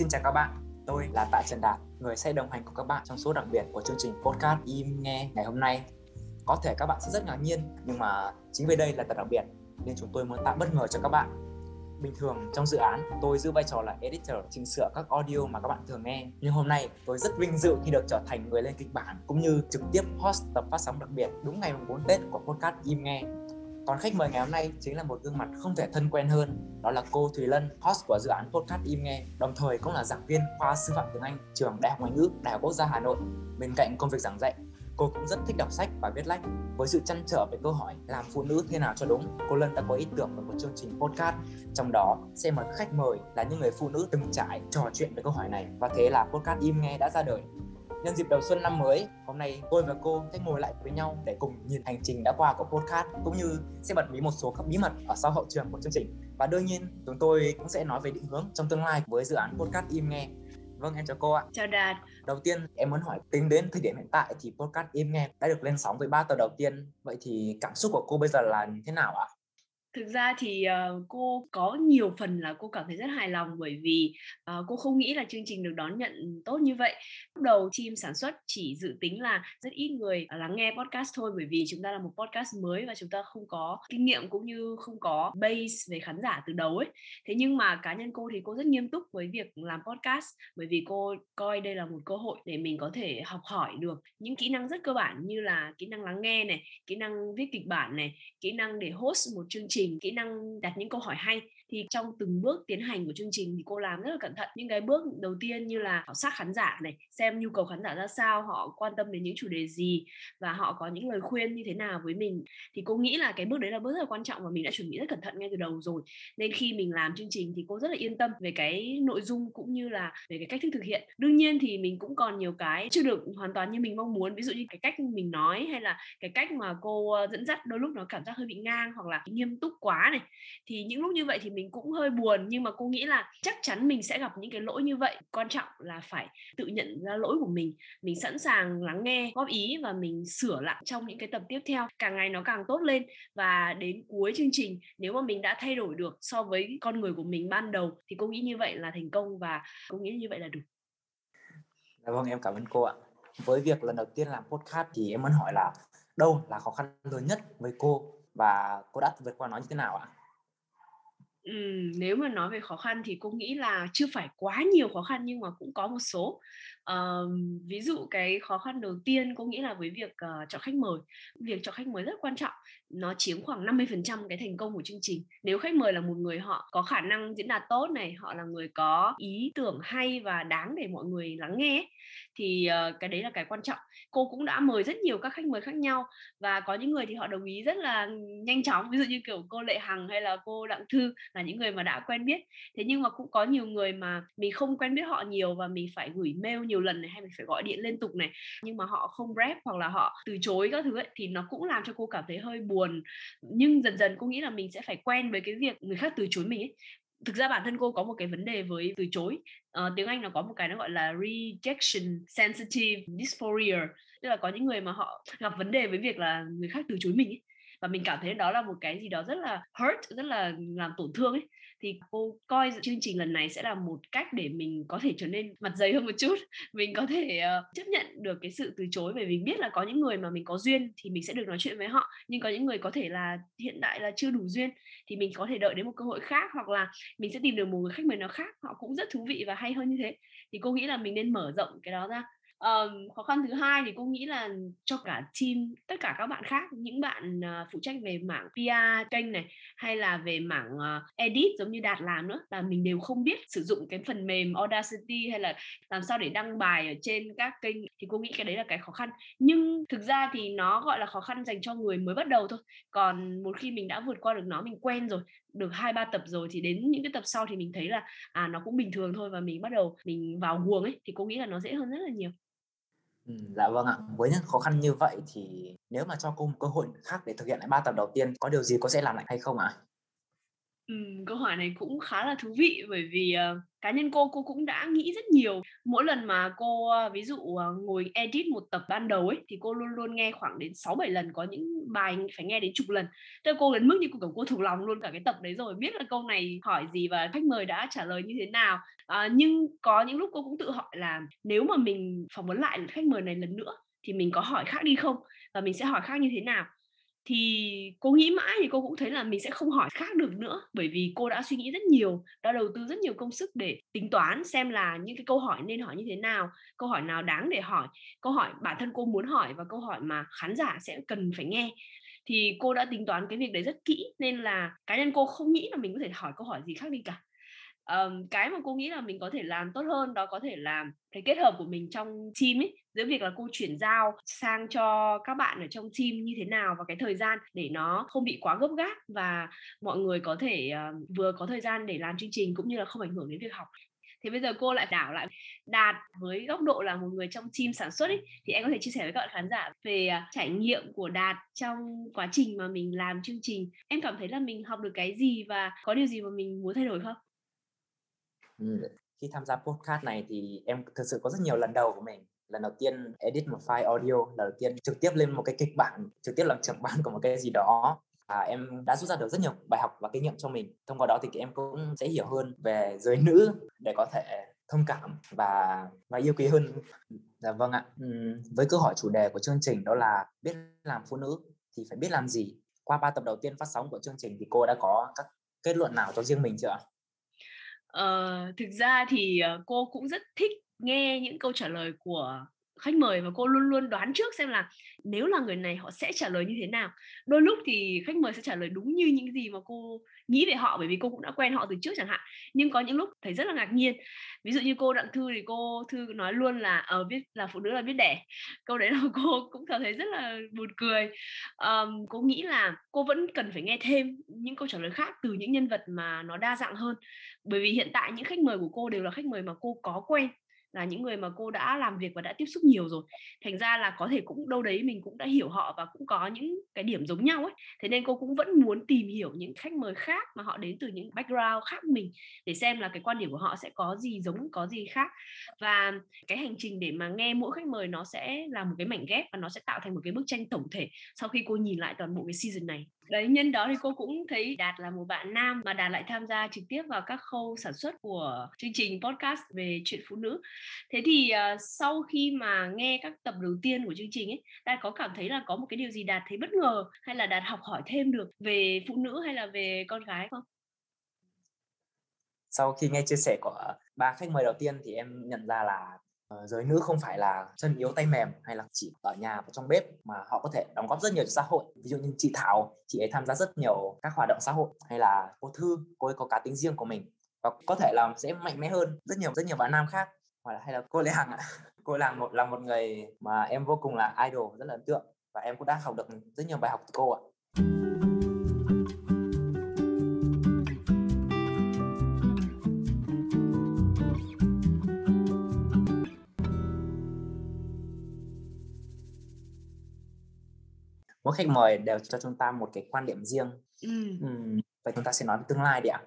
Xin chào các bạn, tôi là Tạ Trần Đạt, người sẽ đồng hành cùng các bạn trong số đặc biệt của chương trình podcast Im Nghe ngày hôm nay. Có thể các bạn sẽ rất ngạc nhiên, nhưng mà chính vì đây là tập đặc biệt nên chúng tôi muốn tạo bất ngờ cho các bạn. Bình thường trong dự án, tôi giữ vai trò là editor chỉnh sửa các audio mà các bạn thường nghe. Nhưng hôm nay, tôi rất vinh dự khi được trở thành người lên kịch bản cũng như trực tiếp host tập phát sóng đặc biệt đúng ngày 4 Tết của podcast Im Nghe còn khách mời ngày hôm nay chính là một gương mặt không thể thân quen hơn, đó là cô Thùy Lân, host của dự án podcast Im Nghe, đồng thời cũng là giảng viên khoa sư phạm tiếng Anh trường Đại học Ngoại ngữ Đại học Quốc gia Hà Nội. Bên cạnh công việc giảng dạy, cô cũng rất thích đọc sách và viết lách. Với sự chăn trở về câu hỏi làm phụ nữ thế nào cho đúng, cô Lân đã có ý tưởng về một chương trình podcast, trong đó sẽ mời khách mời là những người phụ nữ từng trải trò chuyện về câu hỏi này và thế là podcast Im Nghe đã ra đời. Nhân dịp đầu xuân năm mới, hôm nay tôi và cô sẽ ngồi lại với nhau để cùng nhìn hành trình đã qua của podcast cũng như sẽ bật mí một số các bí mật ở sau hậu trường của chương trình. Và đương nhiên, chúng tôi cũng sẽ nói về định hướng trong tương lai với dự án podcast im nghe. Vâng, em chào cô ạ. Chào Đạt. Đầu tiên, em muốn hỏi tính đến thời điểm hiện tại thì podcast im nghe đã được lên sóng với ba tờ đầu tiên. Vậy thì cảm xúc của cô bây giờ là thế nào ạ? Thực ra thì, ờ, cô có nhiều phần là cô cảm thấy rất hài lòng bởi vì, ờ, cô không nghĩ là chương trình được đón nhận tốt như vậy. Lúc đầu team sản xuất chỉ dự tính là rất ít người, ờ, lắng nghe podcast thôi bởi vì chúng ta là một podcast mới và chúng ta không có kinh nghiệm cũng như không có base về khán giả từ đầu ấy. Thế nhưng mà cá nhân cô thì cô rất nghiêm túc với việc làm podcast bởi vì cô coi đây là một cơ hội để mình có thể học hỏi được những kỹ năng rất cơ bản như là kỹ năng lắng nghe này, kỹ năng viết kịch bản này, kỹ năng để host một chương trình trình kỹ năng đặt những câu hỏi hay. Thì trong từng bước tiến hành của chương trình thì cô làm rất là cẩn thận. Những cái bước đầu tiên như là khảo sát khán giả này, xem nhu cầu khán giả ra sao, họ quan tâm đến những chủ đề gì và họ có những lời khuyên như thế nào với mình. Thì cô nghĩ là cái bước đấy là bước rất là quan trọng và mình đã chuẩn bị rất cẩn thận ngay từ đầu rồi. Nên khi mình làm chương trình thì cô rất là yên tâm về cái nội dung cũng như là về cái cách thức thực hiện. Đương nhiên thì mình cũng còn nhiều cái chưa được hoàn toàn như mình mong muốn. Ví dụ như cái cách mình nói hay là cái cách mà cô ờ, dẫn dắt đôi lúc nó cảm giác hơi bị ngang hoặc là nghiêm túc quá này. Thì những lúc như vậy thì mình cũng hơi buồn, nhưng mà cô nghĩ là chắc chắn mình sẽ gặp những cái lỗi như vậy. Quan trọng là phải tự nhận ra lỗi của mình mình sẵn sàng lắng nghe, góp ý và mình sửa lại trong những cái tập tiếp theo. Càng ngày nó càng tốt lên và đến cuối chương trình, nếu mà mình đã thay đổi được so với con người của mình ban đầu thì cô nghĩ như vậy là thành công và cô nghĩ như vậy là đủ. Dạ vâng em cảm ơn cô ạ. Với việc lần đầu tiên làm podcast thì em muốn hỏi là đâu là khó khăn lớn nhất với cô? Và cô đã vượt qua nó như thế nào ạ? Ừ, nếu mà nói về khó khăn thì cô nghĩ là chưa phải quá nhiều khó khăn nhưng mà cũng có một số. uh, ví dụ cái khó khăn đầu tiên cô nghĩ là với việc, uh, chọn khách mời. Việc chọn khách mời rất quan trọng, nó chiếm khoảng 50% cái thành công của chương trình. Nếu khách mời là một người họ có khả năng diễn đạt tốt này, họ là người có ý tưởng hay và đáng để mọi người lắng nghe thì, ờ, cái đấy là cái quan trọng. Cô cũng đã mời rất nhiều các khách mời khác nhau và có những người thì họ đồng ý rất là nhanh chóng, ví dụ như, kiểu, cô Lệ Hằng hay là cô Đặng Thư là những người mà đã quen biết. Thế nhưng mà cũng có nhiều người mà mình không quen biết họ nhiều và mình phải gửi mail nhiều lần này, hay mình phải gọi điện liên tục này, nhưng mà họ không rep hoặc là họ từ chối các thứ ấy, thì nó cũng làm cho cô cảm thấy hơi buồn. Nhưng dần dần cô nghĩ là mình sẽ phải quen với cái việc người khác từ chối mình ấy thực ra bản thân cô có một cái vấn đề với từ chối. Uh, tiếng anh nó có một cái nó gọi là rejection sensitive dysphoria tức là có những người mà họ gặp vấn đề với việc là người khác từ chối mình ấy và mình cảm thấy đó là một cái gì đó rất là hurt rất là làm tổn thương ấy. Thì cô coi chương trình lần này sẽ là một cách để mình có thể trở nên mặt dày hơn một chút. Mình có thể uh, chấp nhận được cái sự từ chối bởi vì biết là có những người mà mình có duyên thì mình sẽ được nói chuyện với họ. Nhưng có những người có thể là hiện tại là chưa đủ duyên thì mình có thể đợi đến một cơ hội khác hoặc là mình sẽ tìm được một người khách mời nào khác. Họ cũng rất thú vị và hay hơn như thế. Thì cô nghĩ là mình nên mở rộng cái đó ra um, khó khăn thứ hai thì cô nghĩ là cho cả team tất cả các bạn khác những bạn uh, phụ trách về mảng PR kênh này hay là về mảng uh, edit giống như đạt làm nữa là mình đều không biết sử dụng cái phần mềm Audacity hay là làm sao để đăng bài ở trên các kênh thì cô nghĩ cái đấy là cái khó khăn. Nhưng thực ra thì nó gọi là khó khăn dành cho người mới bắt đầu thôi. Còn một khi mình đã vượt qua được nó mình quen rồi được hai ba tập rồi thì đến những cái tập sau thì mình thấy là à nó cũng bình thường thôi và mình bắt đầu mình vào guồng ấy thì cô nghĩ là nó dễ hơn rất là nhiều. Ừ, dạ vâng ạ. Với những khó khăn như vậy thì nếu mà cho cô một cơ hội khác để thực hiện lại ba tập đầu tiên, có điều gì cô sẽ làm lại hay không ạ? Ừm, câu hỏi này cũng khá là thú vị bởi vì, ờ, cá nhân cô, cô cũng đã nghĩ rất nhiều. Mỗi lần mà cô, ờ, ví dụ, ờ, ngồi edit một tập ban đầu ấy, thì cô luôn luôn nghe khoảng đến 6-7 lần, có những bài phải nghe đến chục lần. Tức là cô đến mức như, kiểu, cô thuộc lòng luôn cả cái tập đấy rồi, biết là câu này hỏi gì và khách mời đã trả lời như thế nào. Ờ, nhưng có những lúc cô cũng tự hỏi là nếu mà mình phỏng vấn lại khách mời này lần nữa thì mình có hỏi khác đi không? Và mình sẽ hỏi khác như thế nào? Thì cô nghĩ mãi thì cô cũng thấy là mình sẽ không hỏi khác được nữa, bởi vì cô đã suy nghĩ rất nhiều, đã đầu tư rất nhiều công sức để tính toán xem là những cái câu hỏi nên hỏi như thế nào, câu hỏi nào đáng để hỏi, câu hỏi bản thân cô muốn hỏi và câu hỏi mà khán giả sẽ cần phải nghe. Thì cô đã tính toán cái việc đấy rất kỹ, nên là cá nhân cô không nghĩ là mình có thể hỏi câu hỏi gì khác đi cả um, cái mà cô nghĩ là mình có thể làm tốt hơn đó có thể là cái kết hợp của mình trong team ấy, giữa việc là cô chuyển giao sang cho các bạn ở trong team như thế nào và cái thời gian để nó không bị quá gấp gáp và mọi người có thể, ờ, vừa có thời gian để làm chương trình cũng như là không ảnh hưởng đến việc học. Thế bây giờ cô lại đảo lại Đạt với góc độ là một người trong team sản xuất ấy, thì em có thể chia sẻ với các bạn khán giả về, ờ, trải nghiệm của Đạt trong quá trình mà mình làm chương trình. Em cảm thấy là mình học được cái gì và có điều gì mà mình muốn thay đổi không? Khi tham gia podcast này thì em thực sự có rất nhiều lần đầu của mình. Lần đầu tiên edit một file audio, lần đầu tiên trực tiếp lên một cái kịch bản, trực tiếp làm trưởng ban của một cái gì đó. À, em đã rút ra được rất nhiều bài học và kinh nghiệm cho mình. Thông qua đó thì em cũng sẽ hiểu hơn về giới nữ để có thể thông cảm và và yêu quý hơn. Dạ vâng ạ. ừ, với câu hỏi chủ đề của chương trình đó là biết làm phụ nữ thì phải biết làm gì? Qua ba tập đầu tiên phát sóng của chương trình thì cô đã có các kết luận nào cho riêng mình chưa ạ? Ờ, thực ra thì, ờ, cô cũng rất thích nghe những câu trả lời của khách mời và cô luôn luôn đoán trước xem là nếu là người này họ sẽ trả lời như thế nào. Đôi lúc thì khách mời sẽ trả lời đúng như những gì mà cô nghĩ về họ bởi vì cô cũng đã quen họ từ trước chẳng hạn. Nhưng có những lúc thấy rất là ngạc nhiên. Ví dụ như cô Đặng Thư thì cô Thư nói luôn là, ờ, biết là phụ nữ là biết đẻ. Câu đấy là cô cũng cảm thấy rất là buồn cười. um, cô nghĩ là cô vẫn cần phải nghe thêm những câu trả lời khác từ những nhân vật mà nó đa dạng hơn. Bởi vì hiện tại những khách mời của cô đều là khách mời mà cô có quen, là những người mà cô đã làm việc và đã tiếp xúc nhiều rồi. Thành ra là có thể cũng đâu đấy mình cũng đã hiểu họ và cũng có những cái điểm giống nhau ấy. Thế nên cô cũng vẫn muốn tìm hiểu những khách mời khác mà họ đến từ những background khác mình để xem là cái quan điểm của họ sẽ có gì giống, có gì khác. Và cái hành trình để mà nghe mỗi khách mời nó sẽ là một cái mảnh ghép và nó sẽ tạo thành một cái bức tranh tổng thể sau khi cô nhìn lại toàn bộ cái season này. Đấy, nhân đó thì cô cũng thấy Đạt là một bạn nam mà Đạt lại tham gia trực tiếp vào các khâu sản xuất của chương trình podcast về chuyện phụ nữ. Thế thì, uh, sau khi mà nghe các tập đầu tiên của chương trình ấy, Đạt có cảm thấy là có một cái điều gì Đạt thấy bất ngờ hay là Đạt học hỏi thêm được về phụ nữ hay là về con gái không? Sau khi nghe chia sẻ của ba khách mời đầu tiên thì em nhận ra là Ờ, giới nữ không phải là chân yếu tay mềm hay là chỉ ở nhà và trong bếp mà họ có thể đóng góp rất nhiều cho xã hội. Ví dụ như chị Thảo, chị ấy tham gia rất nhiều các hoạt động xã hội hay là cô Thư, cô ấy có cá tính riêng của mình và có thể là sẽ mạnh mẽ hơn rất nhiều rất nhiều bạn nam khác. Hoặc là, hay là cô Lê Hằng ạ. Cô là một là một người mà em vô cùng là idol, rất là ấn tượng và em cũng đã học được rất nhiều bài học từ cô ạ. Mỗi khách mời đều cho chúng ta một cái quan điểm riêng Ừm. Ừm, vậy chúng ta sẽ nói về tương lai đi ạ.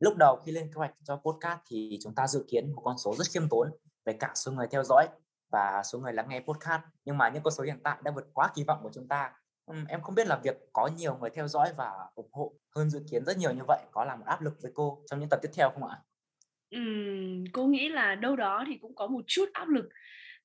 Lúc đầu khi lên kế hoạch cho podcast thì chúng ta dự kiến một con số rất khiêm tốn về cả số người theo dõi và số người lắng nghe podcast nhưng mà những con số hiện tại đã vượt quá kỳ vọng của chúng ta. Em không biết là việc có nhiều người theo dõi và ủng hộ hơn dự kiến rất nhiều như vậy có là một áp lực với cô trong những tập tiếp theo không ạ? Ừm, cô nghĩ là đâu đó thì cũng có một chút áp lực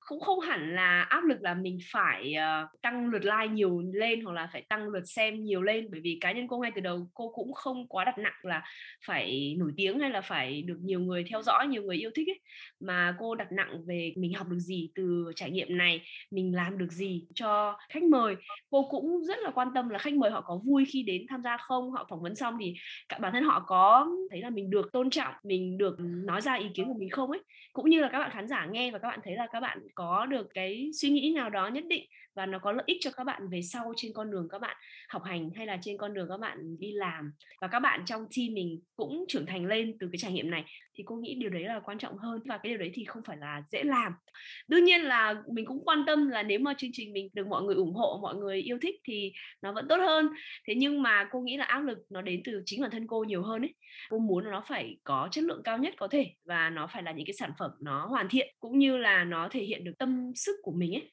cũng không hẳn là áp lực là mình phải, uh, tăng lượt like nhiều lên hoặc là phải tăng lượt xem nhiều lên, bởi vì cá nhân cô ngay từ đầu cô cũng không quá đặt nặng là phải nổi tiếng hay là phải được nhiều người theo dõi, nhiều người yêu thích ấy, mà cô đặt nặng về mình học được gì từ trải nghiệm này, mình làm được gì cho khách mời. Cô cũng rất là quan tâm là khách mời họ có vui khi đến tham gia không, họ phỏng vấn xong thì cả bản thân họ có thấy là mình được tôn trọng, mình được nói ra ý kiến của mình không ấy. Cũng như là các bạn khán giả nghe và các bạn thấy là các bạn có được cái suy nghĩ nào đó nhất định và nó có lợi ích cho các bạn về sau trên con đường các bạn học hành hay là trên con đường các bạn đi làm. Và các bạn trong team mình cũng trưởng thành lên từ cái trải nghiệm này, thì cô nghĩ điều đấy là quan trọng hơn và cái điều đấy thì không phải là dễ làm. Đương nhiên là mình cũng quan tâm là nếu mà chương trình mình được mọi người ủng hộ, mọi người yêu thích thì nó vẫn tốt hơn. Thế nhưng mà cô nghĩ là áp lực nó đến từ chính bản thân cô nhiều hơn ấy. Cô muốn nó phải có chất lượng cao nhất có thể và nó phải là những cái sản phẩm nó hoàn thiện cũng như là nó thể hiện được tâm sức của mình ấy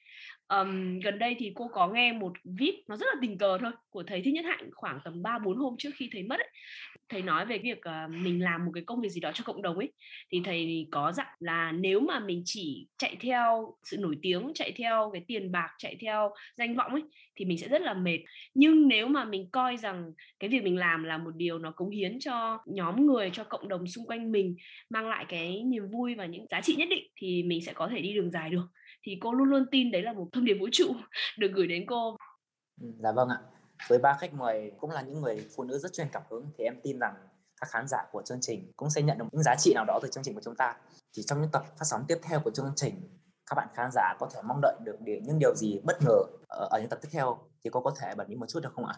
um, gần đây thì cô có nghe một vip nó rất là tình cờ thôi của thầy thích nhất hạnh khoảng tầm 3 4 hôm trước khi thầy mất ấy. thầy nói về việc uh, mình làm một cái công việc gì đó cho cộng đồng ấy. Thì thầy có dặn là nếu mà mình chỉ chạy theo sự nổi tiếng chạy theo cái tiền bạc chạy theo danh vọng ấy thì mình sẽ rất là mệt. Nhưng nếu mà mình coi rằng cái việc mình làm là một điều nó cống hiến cho nhóm người cho cộng đồng xung quanh mình mang lại cái niềm vui và những giá trị nhất định thì mình sẽ có thể đi đường dài được thì cô luôn luôn tin đấy là một thông điệp vũ trụ được gửi đến cô. Ừ, dạ vâng ạ. Với ba khách mời cũng là những người phụ nữ rất chuyên cảm hứng thì em tin rằng các khán giả của chương trình cũng sẽ nhận được những giá trị nào đó từ chương trình của chúng ta. Thì trong những tập phát sóng tiếp theo của chương trình các bạn khán giả có thể mong đợi được những điều gì bất ngờ ở, ở những tập tiếp theo thì cô có thể bật mí một chút được không ạ?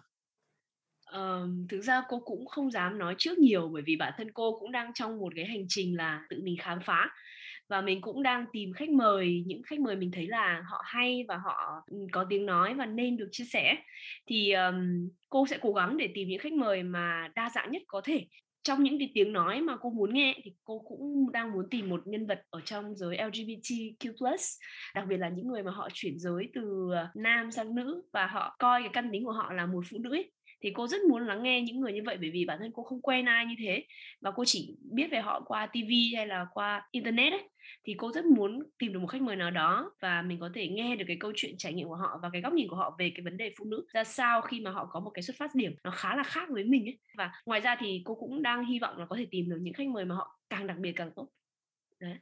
Uh, thực ra cô cũng không dám nói trước nhiều bởi vì bản thân cô cũng đang trong một cái hành trình là tự mình khám phá và mình cũng đang tìm khách mời những khách mời mình thấy là họ hay và họ ừ, có tiếng nói và nên được chia sẻ. Thì um, cô sẽ cố gắng để tìm những khách mời mà đa dạng nhất có thể. Trong những cái tiếng nói mà cô muốn nghe thì cô cũng đang muốn tìm một nhân vật ở trong giới LGBTQ+ đặc biệt là những người mà họ chuyển giới từ ờ, nam sang nữ và họ coi cái căn tính của họ là một phụ nữ ấy thì cô rất muốn lắng nghe những người như vậy bởi vì bản thân cô không quen ai như thế. Và cô chỉ biết về họ qua TV hay là qua internet ấy. Thì cô rất muốn tìm được một khách mời nào đó và mình có thể nghe được cái câu chuyện trải nghiệm của họ và cái góc nhìn của họ về cái vấn đề phụ nữ. Ra sao khi mà họ có một cái xuất phát điểm nó khá là khác với mình ấy. Và ngoài ra thì cô cũng đang hy vọng là có thể tìm được những khách mời mà họ càng đặc biệt càng tốt. Đấy.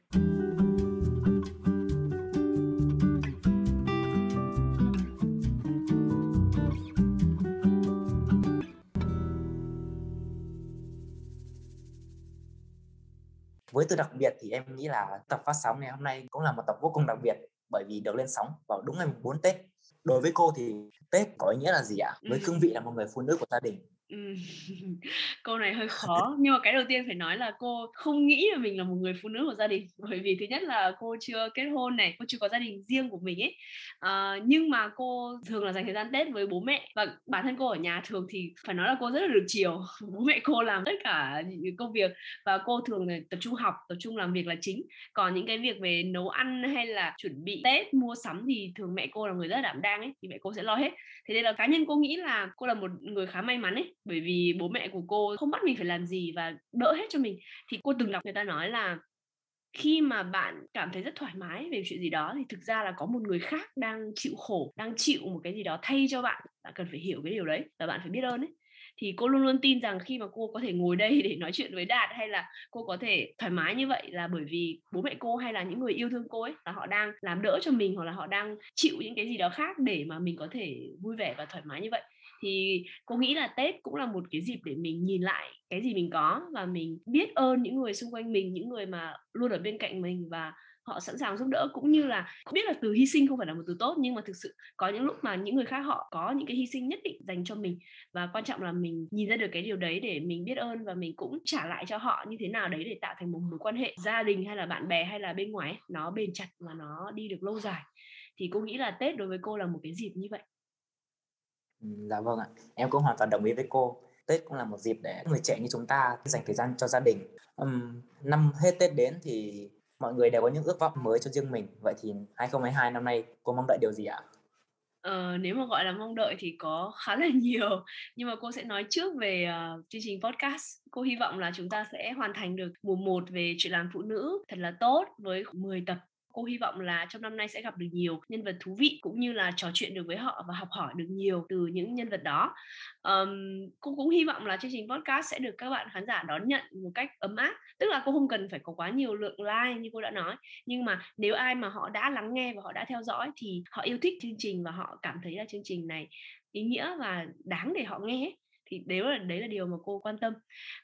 Với từ đặc biệt thì em nghĩ là tập phát sóng ngày hôm nay cũng là một tập vô cùng đặc biệt bởi vì được lên sóng vào đúng ngày 4 Tết. Đối với cô thì Tết có ý nghĩa là gì ạ? Với cương vị là một người phụ nữ của gia đình câu này hơi khó. Nhưng mà cái đầu tiên phải nói là cô không nghĩ là mình là một người phụ nữ của gia đình. Bởi vì thứ nhất là cô chưa kết hôn này cô chưa có gia đình riêng của mình ấy. À, nhưng mà cô thường là dành thời gian tết với bố mẹ. Và bản thân cô ở nhà thường thì phải nói là cô rất là được chiều. Bố mẹ cô làm tất cả những công việc và cô thường là tập trung học tập trung làm việc là chính. Còn những cái việc về nấu ăn hay là chuẩn bị tết mua sắm thì thường mẹ cô là người rất là đảm đang ấy thì mẹ cô sẽ lo hết. Thế nên là cá nhân cô nghĩ là cô là một người khá may mắn ấy bởi vì bố mẹ của cô không bắt mình phải làm gì và đỡ hết cho mình. Thì cô từng đọc người ta nói là khi mà bạn cảm thấy rất thoải mái về chuyện gì đó thì thực ra là có một người khác đang chịu khổ, đang chịu một cái gì đó thay cho bạn. Bạn cần phải hiểu cái điều đấy và bạn phải biết ơn ấy. Thì cô luôn luôn tin rằng khi mà cô có thể ngồi đây để nói chuyện với đạt hay là cô có thể thoải mái như vậy là bởi vì bố mẹ cô hay là những người yêu thương cô ấy là họ đang làm đỡ cho mình hoặc là họ đang chịu những cái gì đó khác để mà mình có thể vui vẻ và thoải mái như vậy thì cô nghĩ là tết cũng là một cái dịp để mình nhìn lại cái gì mình có và mình biết ơn những người xung quanh mình, những người mà luôn ở bên cạnh mình và họ sẵn sàng giúp đỡ? Cũng như là biết là từ hy sinh không phải là một từ tốt, nhưng mà thực sự có những lúc mà những người khác họ có những cái hy sinh nhất định dành cho mình và quan trọng là mình nhìn ra được cái điều đấy để mình biết ơn và mình cũng trả lại cho họ như thế nào đấy để tạo thành một mối quan hệ gia đình hay là bạn bè hay là bên ngoài nó bền chặt và nó đi được lâu dài. Thì cô nghĩ là tết đối với cô là một cái dịp như vậy dạ vâng ạ. Em cũng hoàn toàn đồng ý với cô. Tết cũng là một dịp để người trẻ như chúng ta dành thời gian cho gia đình. Um, năm hết Tết đến thì mọi người đều có những ước vọng mới cho riêng mình. Vậy thì 2022 năm nay cô mong đợi điều gì ạ? Ờ, nếu mà gọi là mong đợi thì có khá là nhiều. Nhưng mà cô sẽ nói trước về uh, chương trình podcast. Cô hy vọng là chúng ta sẽ hoàn thành được mùa 1 về chuyện làm phụ nữ. Thật là tốt với 10 tập cô hy vọng là trong năm nay sẽ gặp được nhiều nhân vật thú vị cũng như là trò chuyện được với họ và học hỏi được nhiều từ những nhân vật đó. Um, cô cũng hy vọng là chương trình podcast sẽ được các bạn khán giả đón nhận một cách ấm áp. Tức là cô không cần phải có quá nhiều lượng like như cô đã nói nhưng mà nếu ai mà họ đã lắng nghe và họ đã theo dõi thì họ yêu thích chương trình và họ cảm thấy là chương trình này ý nghĩa và đáng để họ nghe thì đấy là đấy là điều mà cô quan tâm.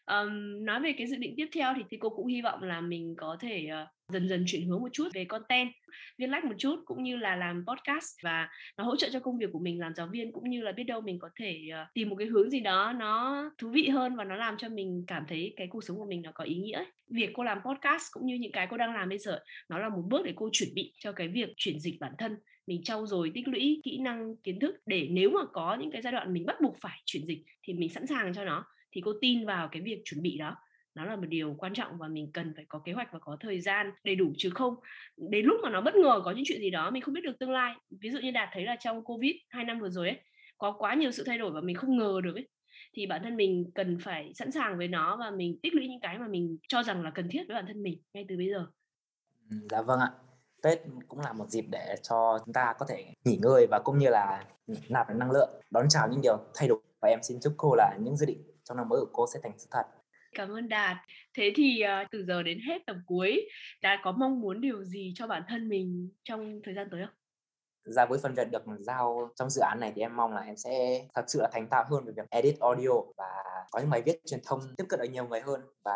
Um, nói về cái dự định tiếp theo thì thì cô cũng hy vọng là mình có thể uh, dần dần chuyển hướng một chút về content viết lách một chút cũng như là làm podcast và nó hỗ trợ cho công việc của mình, làm giáo viên cũng như là biết đâu mình có thể ờ, tìm một cái hướng gì đó nó thú vị hơn và nó làm cho mình cảm thấy cái cuộc sống của mình nó có ý nghĩa việc cô làm podcast cũng như những cái cô đang làm bây giờ, nó là một bước để cô chuẩn bị cho cái việc chuyển dịch bản thân. Mình trau dồi tích lũy kỹ năng, kiến thức để nếu mà có những cái giai đoạn mình bắt buộc phải chuyển dịch thì mình sẵn sàng cho nó, thì cô tin vào cái việc chuẩn bị đó nó là một điều quan trọng và mình cần phải có kế hoạch và có thời gian đầy đủ chứ không đến lúc mà nó bất ngờ có những chuyện gì đó mình không biết được tương lai. Ví dụ như đạt thấy là trong covid hai năm vừa rồi ấy, có quá nhiều sự thay đổi và mình không ngờ được ấy, thì bản thân mình cần phải sẵn sàng với nó và mình tích lũy những cái mà mình cho rằng là cần thiết với bản thân mình ngay từ bây giờ. Ừ, dạ vâng ạ. Tết cũng là một dịp để cho chúng ta có thể nghỉ ngơi và cũng như là nạp năng lượng, đón chào những điều thay đổi. Và em xin chúc cô là những dự định trong năm mới của cô sẽ thành sự thật. Cảm ơn Đạt. Thế thì uh, từ giờ đến hết tập cuối, Đạt có mong muốn điều gì cho bản thân mình trong thời gian tới không? Ra với phần việc được giao trong dự án này thì em mong là em sẽ thật sự là thành thạo hơn về việc edit audio và có những bài viết truyền thông tiếp cận được nhiều người hơn và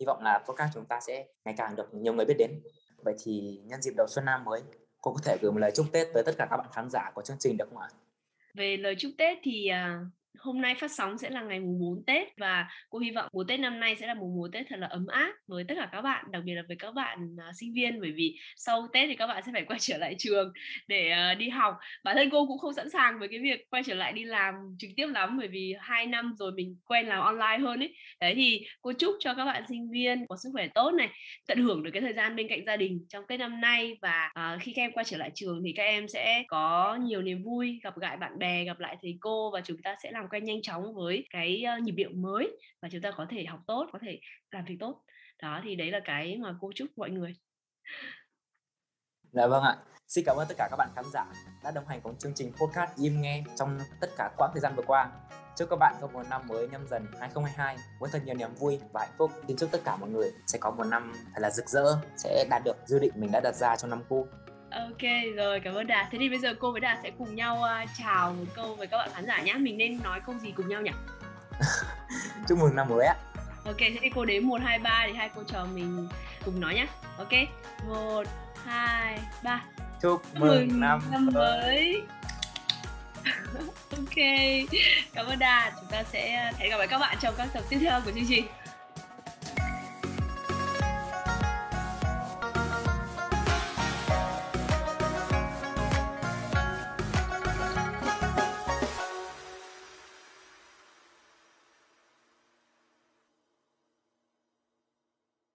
hy vọng là podcast chúng ta sẽ ngày càng được nhiều người biết đến. Vậy thì nhân dịp đầu xuân năm mới, cô có thể gửi một lời chúc Tết tới tất cả các bạn khán giả của chương trình được không ạ? Về lời chúc Tết thì uh, hôm nay phát sóng sẽ là ngày mùng 4 Tết và cô hy vọng mùa Tết năm nay sẽ là một mùa Tết thật là ấm áp với tất cả các bạn, đặc biệt là với các bạn uh, sinh viên bởi vì sau Tết thì các bạn sẽ phải quay trở lại trường để uh, đi học. Bản thân cô cũng không sẵn sàng với cái việc quay trở lại đi làm trực tiếp lắm bởi vì hai năm rồi mình quen làm online hơn ấy. Đấy thì cô chúc cho các bạn sinh viên có sức khỏe tốt này, tận hưởng được cái thời gian bên cạnh gia đình trong Tết năm nay và uh, khi các em quay trở lại trường thì các em sẽ có nhiều niềm vui, gặp lại bạn bè, gặp lại thầy cô và chúng ta sẽ làm quen nhanh chóng với cái nhịp điệu mới và chúng ta có thể học tốt có thể làm việc tốt đó thì đấy là cái mà cô chúc mọi người Dạ vâng ạ. Xin cảm ơn tất cả các bạn khán giả đã đồng hành cùng chương trình podcast im nghe trong tất cả quãng thời gian vừa qua. Chúc các bạn có một năm mới nhâm dần 2022 với thật nhiều niềm vui và hạnh phúc. Xin chúc tất cả mọi người sẽ có một năm thật là rực rỡ, sẽ đạt được dự định mình đã đặt ra trong năm cũ. Ok rồi cảm ơn Đạt. Thế thì bây giờ cô với Đạt sẽ cùng nhau uh, chào một câu với các bạn khán giả nhé. Mình nên nói câu gì cùng nhau nhỉ? Chúc mừng năm mới ạ. Ok thế thì cô đếm 1, 2, 3 thì hai cô trò mình cùng nói nhé. Ok 1, 2, 3 Chúc mừng, mừng năm, năm mới. ok cảm ơn Đạt. Chúng ta sẽ hẹn gặp lại các bạn trong các tập tiếp theo của chương trình.